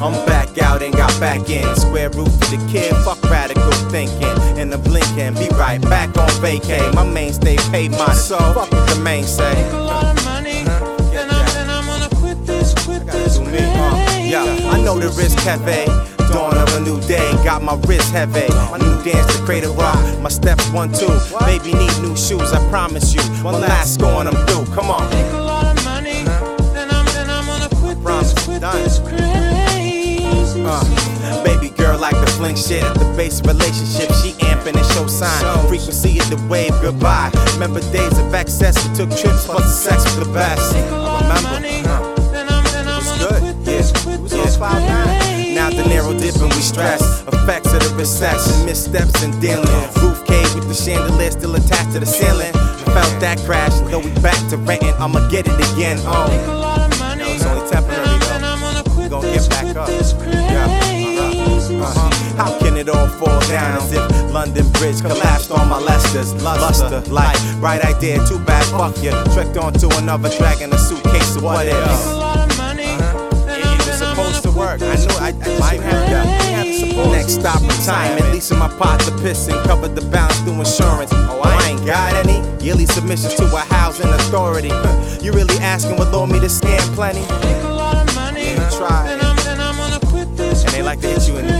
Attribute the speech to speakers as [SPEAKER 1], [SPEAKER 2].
[SPEAKER 1] I'm back out and got back in. Square root for the kid, fuck radical thinking. And the blinking, be right back on vacay. My mainstay paid mine, so fuck what the main say.
[SPEAKER 2] Make a lot of money, uh-huh. then I'm, then I'm gonna quit this, quit this
[SPEAKER 1] me, yeah, I know the risk cafe. Dawn of a new day, got my wrist heavy. My new dance to create a rock. My steps one, two. Baby need new shoes, I promise you. One last score and I'm through. Come on. Fling shit at the base of relationship. She amping and show sign. Frequency of the wave, goodbye. Remember days of excess, we took trips, plus the sex was the best. I remember.
[SPEAKER 2] Money,
[SPEAKER 1] Uh,
[SPEAKER 2] then i'ma
[SPEAKER 1] good. Yeah, it was
[SPEAKER 2] this
[SPEAKER 1] on five nine. Now Dinero dipping, we stress. Effects of the recession, missteps and dealing. Roof cave with the chandelier still attached to the ceiling. I Felt that crash, though we back to renting. I'ma get it again. Oh, all fall down as if London Bridge collapsed on my Lester's luster? Like, right idea, too bad, fuck you. Tricked onto another dragon, a suitcase of what
[SPEAKER 2] Make a
[SPEAKER 1] ifs.
[SPEAKER 2] lot of money, then I'm,
[SPEAKER 1] It was
[SPEAKER 2] then I'm
[SPEAKER 1] supposed to work. I knew I, I
[SPEAKER 2] quit
[SPEAKER 1] just
[SPEAKER 2] this
[SPEAKER 1] might have yeah. Next stop, retirement. Leasing my pot to piss and covered the balance through insurance. Oh, I ain't got any yearly submissions to a housing authority. You really asking what loan me to scam plenty?
[SPEAKER 2] Make a lot of money,
[SPEAKER 1] Yeah, try
[SPEAKER 2] then
[SPEAKER 1] it.
[SPEAKER 2] I'm, then I'm gonna quit this,
[SPEAKER 1] And they like to hit you in the